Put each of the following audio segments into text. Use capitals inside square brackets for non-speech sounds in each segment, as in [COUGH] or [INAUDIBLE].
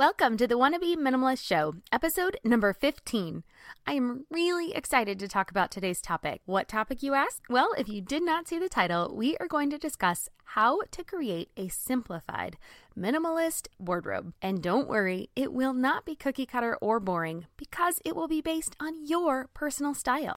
Welcome to the Wannabe Minimalist Show, episode number 15. I am really excited to talk about today's topic. What topic, you ask? Well, if you did not see the title, we are going to discuss how to create a simplified, minimalist wardrobe. And don't worry, it will not be cookie cutter or boring because it will be based on your personal style.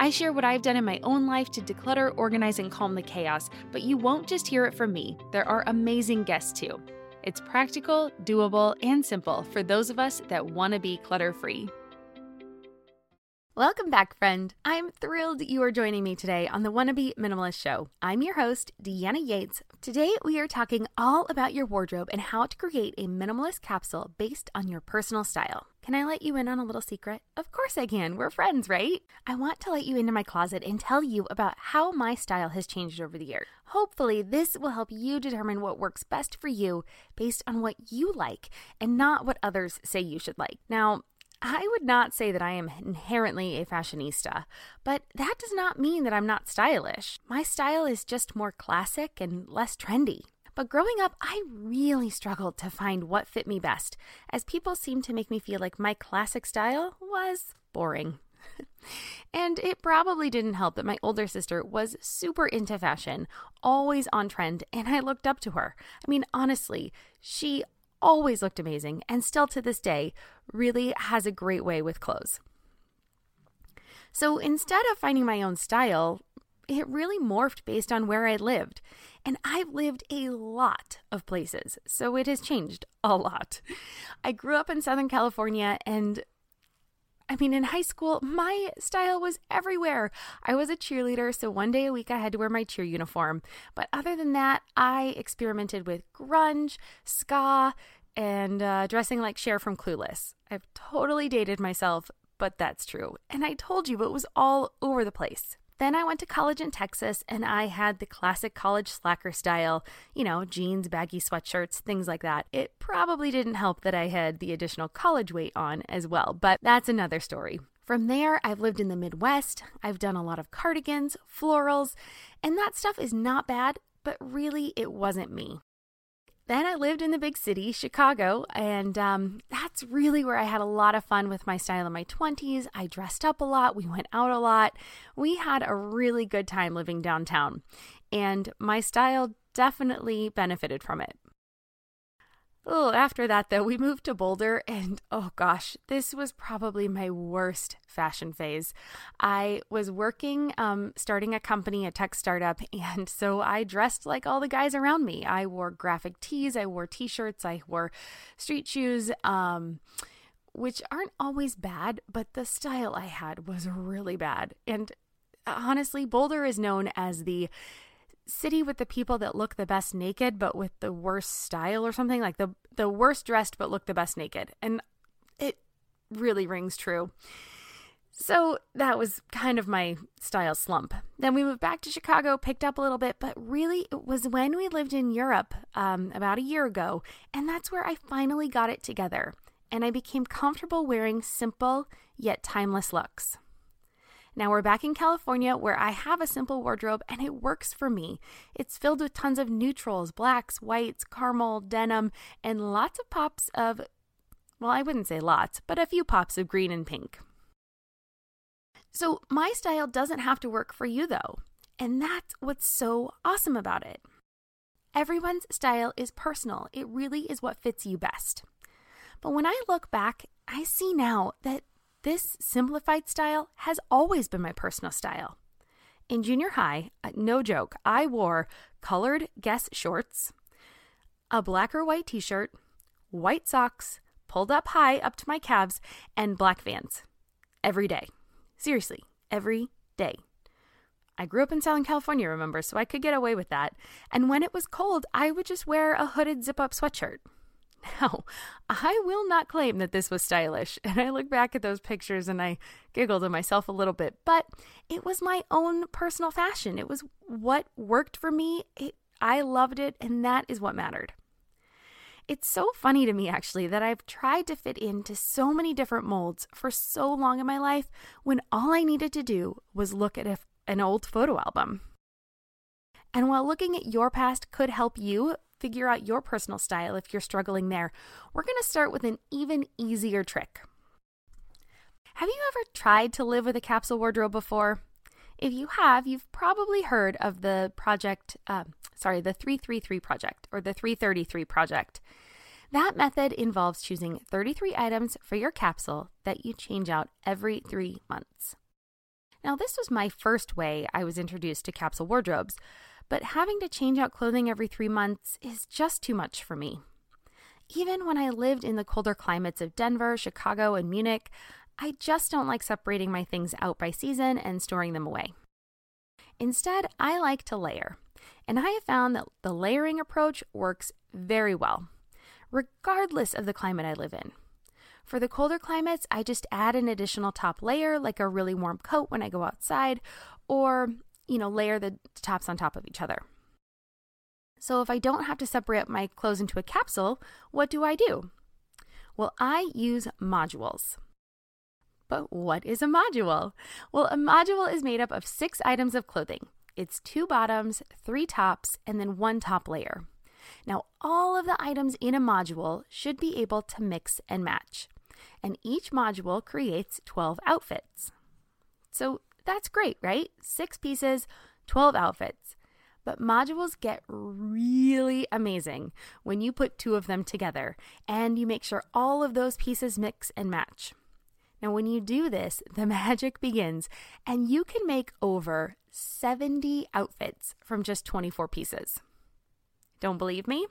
I share what I've done in my own life to declutter, organize, and calm the chaos, but you won't just hear it from me. There are amazing guests too. It's practical, doable, and simple for those of us that want to be clutter free. Welcome back, friend. I'm thrilled you are joining me today on the Wannabe Minimalist Show. I'm your host, Deanna Yates. Today, we are talking all about your wardrobe and how to create a minimalist capsule based on your personal style. Can I let you in on a little secret? Of course I can. We're friends, right? I want to let you into my closet and tell you about how my style has changed over the years. Hopefully, this will help you determine what works best for you based on what you like and not what others say you should like. Now, I would not say that I am inherently a fashionista, but that does not mean that I'm not stylish. My style is just more classic and less trendy. But growing up, I really struggled to find what fit me best, as people seemed to make me feel like my classic style was boring. [LAUGHS] and it probably didn't help that my older sister was super into fashion, always on trend, and I looked up to her. I mean, honestly, she always looked amazing and still to this day really has a great way with clothes. So instead of finding my own style, it really morphed based on where I lived. And I've lived a lot of places, so it has changed a lot. I grew up in Southern California and I mean, in high school, my style was everywhere. I was a cheerleader, so one day a week I had to wear my cheer uniform. But other than that, I experimented with grunge, ska, and uh, dressing like Cher from Clueless. I've totally dated myself, but that's true. And I told you it was all over the place. Then I went to college in Texas and I had the classic college slacker style, you know, jeans, baggy sweatshirts, things like that. It probably didn't help that I had the additional college weight on as well, but that's another story. From there, I've lived in the Midwest. I've done a lot of cardigans, florals, and that stuff is not bad, but really it wasn't me. Then I lived in the big city, Chicago, and um, that's really where I had a lot of fun with my style in my 20s. I dressed up a lot, we went out a lot. We had a really good time living downtown, and my style definitely benefited from it. Oh, after that, though, we moved to Boulder, and oh gosh, this was probably my worst fashion phase. I was working, um, starting a company, a tech startup, [LAUGHS] and so I dressed like all the guys around me. I wore graphic tees, I wore t shirts, I wore street shoes. Um, which aren't always bad, but the style I had was really bad. And honestly, Boulder is known as the city with the people that look the best naked but with the worst style or something like the the worst dressed but look the best naked and it really rings true so that was kind of my style slump. Then we moved back to Chicago, picked up a little bit, but really it was when we lived in Europe um, about a year ago, and that's where I finally got it together. And I became comfortable wearing simple yet timeless looks. Now we're back in California where I have a simple wardrobe and it works for me. It's filled with tons of neutrals, blacks, whites, caramel, denim, and lots of pops of, well, I wouldn't say lots, but a few pops of green and pink. So my style doesn't have to work for you though, and that's what's so awesome about it. Everyone's style is personal, it really is what fits you best. But when I look back, I see now that this simplified style has always been my personal style. In junior high, uh, no joke, I wore colored Guess shorts, a black or white t shirt, white socks, pulled up high up to my calves, and black vans every day. Seriously, every day. I grew up in Southern California, remember, so I could get away with that. And when it was cold, I would just wear a hooded zip up sweatshirt. Now, I will not claim that this was stylish, [LAUGHS] and I look back at those pictures and I giggle to myself a little bit, but it was my own personal fashion. It was what worked for me. It, I loved it, and that is what mattered. It's so funny to me, actually, that I've tried to fit into so many different molds for so long in my life when all I needed to do was look at a, an old photo album. And while looking at your past could help you figure out your personal style if you're struggling there, we're going to start with an even easier trick. Have you ever tried to live with a capsule wardrobe before? If you have, you've probably heard of the project, uh, sorry, the 333 project or the 333 project. That method involves choosing 33 items for your capsule that you change out every three months. Now, this was my first way I was introduced to capsule wardrobes, but having to change out clothing every three months is just too much for me. Even when I lived in the colder climates of Denver, Chicago, and Munich, I just don't like separating my things out by season and storing them away. Instead, I like to layer, and I have found that the layering approach works very well, regardless of the climate I live in. For the colder climates, I just add an additional top layer, like a really warm coat when I go outside, or you know, layer the tops on top of each other. So if I don't have to separate my clothes into a capsule, what do I do? Well, I use modules. But what is a module? Well, a module is made up of six items of clothing. It's two bottoms, three tops, and then one top layer. Now, all of the items in a module should be able to mix and match, and each module creates 12 outfits. So that's great, right? Six pieces, 12 outfits. But modules get really amazing when you put two of them together and you make sure all of those pieces mix and match. Now, when you do this, [LAUGHS] the magic begins, and you can make over 70 outfits from just 24 pieces. Don't believe me?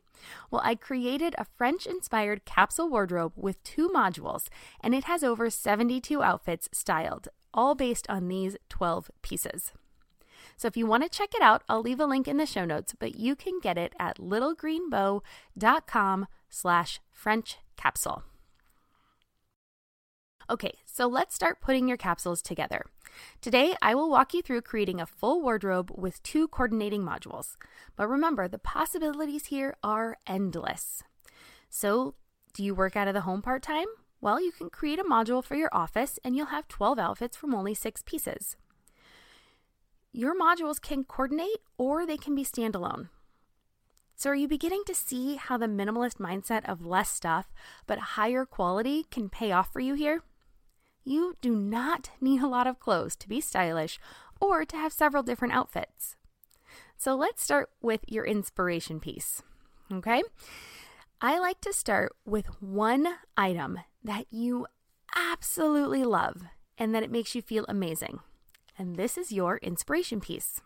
Well, I created a French inspired capsule wardrobe with two modules, and it has over 72 outfits styled all based on these 12 pieces. So if you want to check it out, I'll leave a link in the show notes, but you can get it at littlegreenbow.com slash French capsule. Okay, so let's start putting your capsules together. Today, I will walk you through creating a full wardrobe with two coordinating modules. But remember, the possibilities here are endless. So, do you work out of the home part time? Well, you can create a module for your office and you'll have 12 outfits from only six pieces. Your modules can coordinate or they can be standalone. So, are you beginning to see how the minimalist mindset of less stuff but higher quality can pay off for you here? You do not need a lot of clothes to be stylish or to have several different outfits. So, let's start with your inspiration piece. Okay? I like to start with one item that you absolutely love and that it makes you feel amazing. And this is your inspiration piece.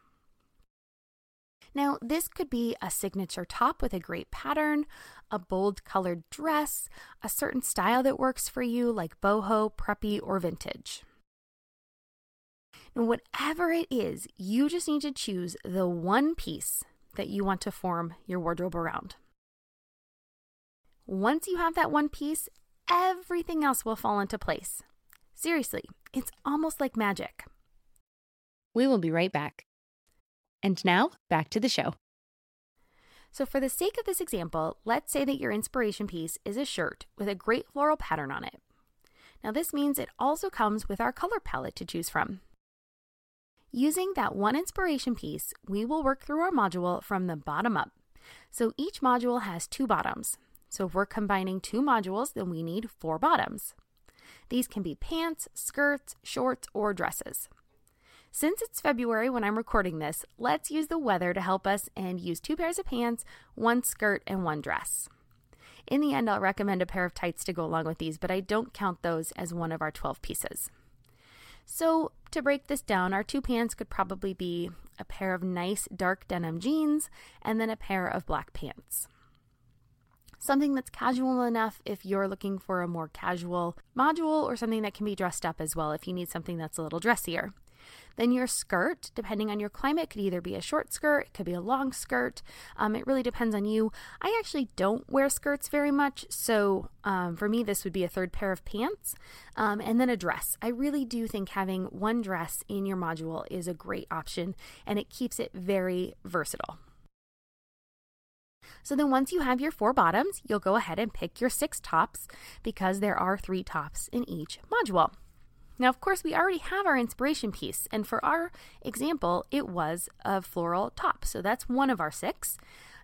Now, this could be a signature top with a great pattern, a bold colored dress, a certain style that works for you, like boho, preppy, or vintage. And whatever it is, you just need to choose the one piece that you want to form your wardrobe around. Once you have that one piece, everything else will fall into place. Seriously, it's almost like magic. We will be right back. And now, back to the show. So, for the sake of this example, let's say that your inspiration piece is a shirt with a great floral pattern on it. Now, this means it also comes with our color palette to choose from. Using that one inspiration piece, we will work through our module from the bottom up. So, each module has two bottoms. So if we're combining two modules, then we need four bottoms. These can be pants, skirts, shorts, or dresses. Since it's February when I'm recording this, let's use the weather to help us and use two pairs of pants, one skirt, and one dress. In the end, I'll recommend a pair of tights to go along with these, but I don't count those as one of our 12 pieces. So, to break this down, our two pants could probably be a pair of nice dark denim jeans and then a pair of black pants something that's casual enough if you're looking for a more casual module or something that can be dressed up as well if you need something that's a little dressier. Then your skirt, depending on your climate, could either be a short skirt, it could be a long skirt. Um, it really depends on you. I actually don't wear skirts very much, so um, for me, this would be a third pair of pants um, and then a dress. I really do think having one dress in your module is a great option and it keeps it very versatile. So then once you have your four bottoms, you'll go ahead and pick your six tops because there are three tops in each module. Now, of course, we already have our inspiration piece, and for our example, it was a floral top. So that's one of our six.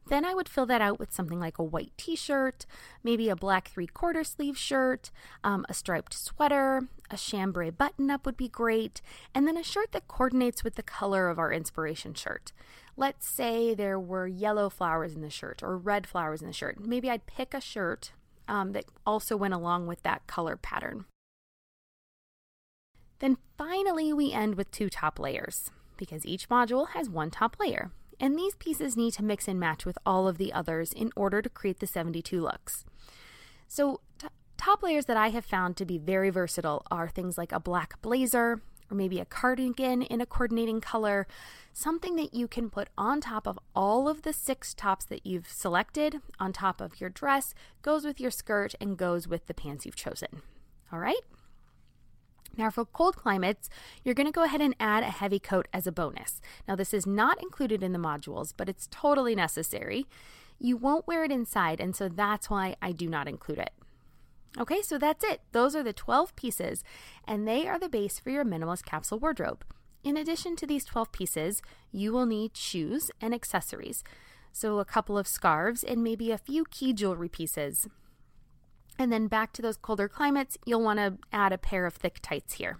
Then I would fill that out with something like a white t shirt, maybe a black three quarter sleeve shirt, um, a striped sweater, a chambray button up would be great, and then a shirt that coordinates with the color of our inspiration shirt. Let's say there were yellow flowers in the shirt or red flowers in the shirt. Maybe I'd pick a shirt um, that also went along with that color pattern. Then finally, we end with two top layers because each module has one top layer and these pieces need to mix and match with all of the others in order to create the 72 looks. So, t- top layers that I have found to be very versatile are things like a black blazer, or maybe a cardigan in a coordinating color, something that you can put on top of all of the six tops that you've selected, on top of your dress, goes with your skirt, and goes with the pants you've chosen. All right? Now, for cold climates, you're going to go ahead and add a heavy coat as a bonus. Now, this is not included in the modules, but it's totally necessary. You won't wear it inside, and so that's why I do not include it. Okay, so that's it. Those are the 12 pieces, and they are the base for your minimalist capsule wardrobe. In addition to these 12 pieces, you will need shoes and accessories. So, a couple of scarves and maybe a few key jewelry pieces. And then back to those colder climates, you'll want to add a pair of thick tights here.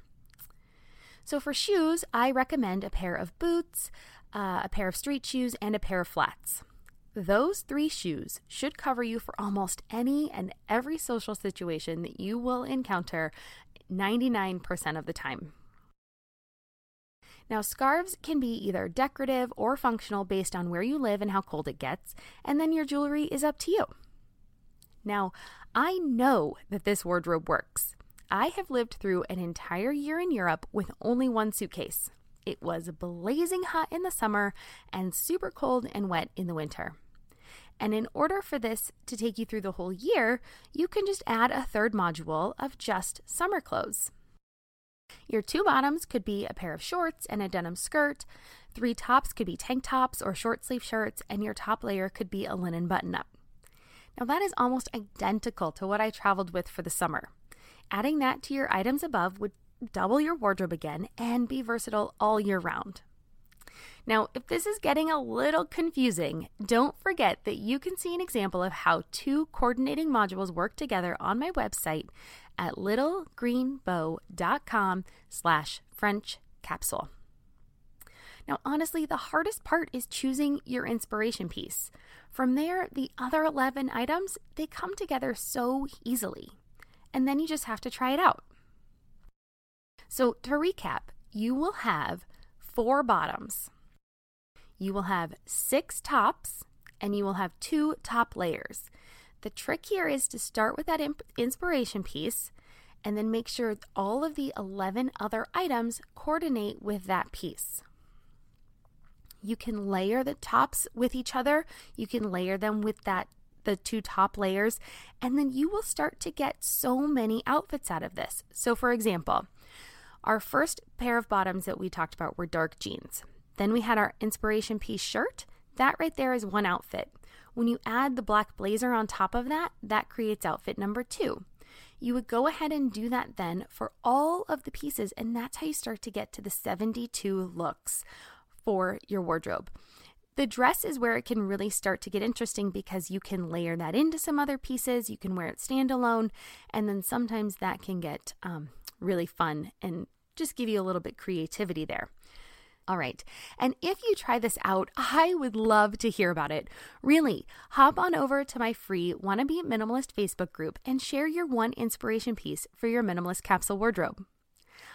So for shoes, I recommend a pair of boots, uh, a pair of street shoes, and a pair of flats. Those three shoes should cover you for almost any and every social situation that you will encounter 99% of the time. Now, scarves can be either decorative or functional based on where you live and how cold it gets, and then your jewelry is up to you. Now, I know that this wardrobe works. I have lived through an entire year in Europe with only one suitcase. It was blazing hot in the summer and super cold and wet in the winter. And in order for this to take you through the whole year, you can just add a third module of just summer clothes. Your two bottoms could be a pair of shorts and a denim skirt. Three tops could be tank tops or short sleeve shirts, and your top layer could be a linen button up. Now, that is almost identical to what I traveled with for the summer. Adding that to your items above would double your wardrobe again and be versatile all year round. Now, if this is getting a little confusing, don't forget that you can see an example of how two coordinating modules work together on my website at littlegreenbow.com slash French capsule. Now, honestly, the hardest part is choosing your inspiration piece. From there, the other 11 items, they come together so easily. And then you just have to try it out. So, to recap, you will have four bottoms. You will have six tops and you will have two top layers. The trick here is to start with that inspiration piece and then make sure all of the 11 other items coordinate with that piece. You can layer the tops with each other. You can layer them with that the two top layers, and then you will start to get so many outfits out of this. So, for example, our first pair of bottoms that we talked about were dark jeans. Then we had our inspiration piece shirt. That right there is one outfit. When you add the black blazer on top of that, that creates outfit number two. You would go ahead and do that then for all of the pieces, and that's how you start to get to the 72 looks for your wardrobe. The dress is where it can really start to get interesting because you can layer that into some other pieces. You can wear it standalone, and then sometimes that can get um, really fun and just give you a little bit creativity there. All right. And if you try this out, I would love to hear about it. Really, hop on over to my free Wannabe Minimalist Facebook group and share your one inspiration piece for your minimalist capsule wardrobe.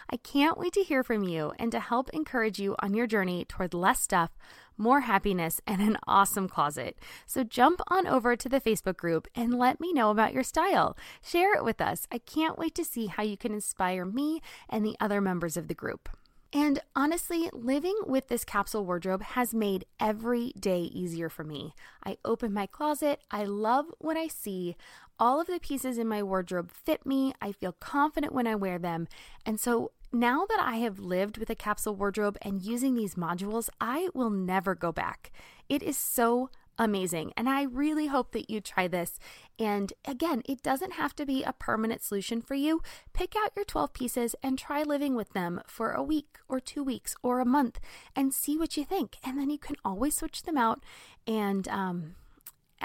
I can't wait to hear from you and to help encourage you on your journey toward less stuff, more happiness, and an awesome closet. So jump on over to the Facebook group and let me know about your style. Share it with us. I can't wait to see how you can inspire me and the other members of the group. And honestly, living with this capsule wardrobe has made every day easier for me. I open my closet, I love what I see. All of the pieces in my wardrobe fit me. I feel confident when I wear them. And so now that I have lived with a capsule wardrobe and using these modules, I will never go back. It is so amazing. And I really hope that you try this. And again, it doesn't have to be a permanent solution for you. Pick out your 12 pieces and try living with them for a week or two weeks or a month and see what you think. And then you can always switch them out. And um,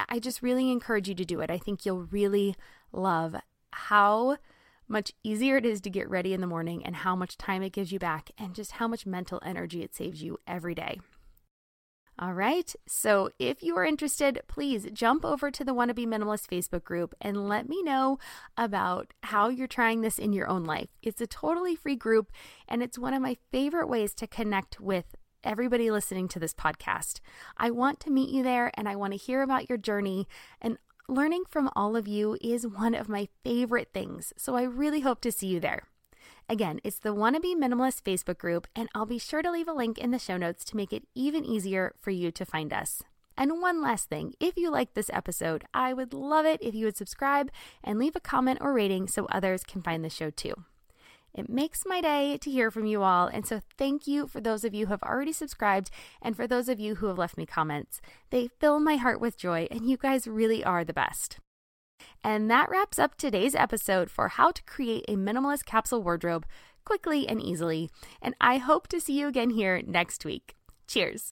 I just really encourage you to do it. I think you'll really love how much easier it is to get ready in the morning and how much time it gives you back and just how much mental energy it saves you every day. All right. So if you are interested, please jump over to the Wannabe Minimalist Facebook group and let me know about how you're trying this in your own life. It's a totally free group, and it's one of my favorite ways to connect with everybody listening to this podcast. I want to meet you there and I want to hear about your journey. And learning from all of you is one of my favorite things. So I really hope to see you there. Again, it's the Wannabe Minimalist Facebook group, and I'll be sure to leave a link in the show notes to make it even easier for you to find us. And one last thing if you like this episode, I would love it if you would subscribe and leave a comment or rating so others can find the show too. It makes my day to hear from you all, and so thank you for those of you who have already subscribed and for those of you who have left me comments. They fill my heart with joy, and you guys really are the best. And that wraps up today's episode for how to create a minimalist capsule wardrobe quickly and easily. And I hope to see you again here next week. Cheers.